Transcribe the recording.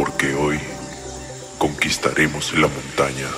porque hoy conquistaremos la montaña.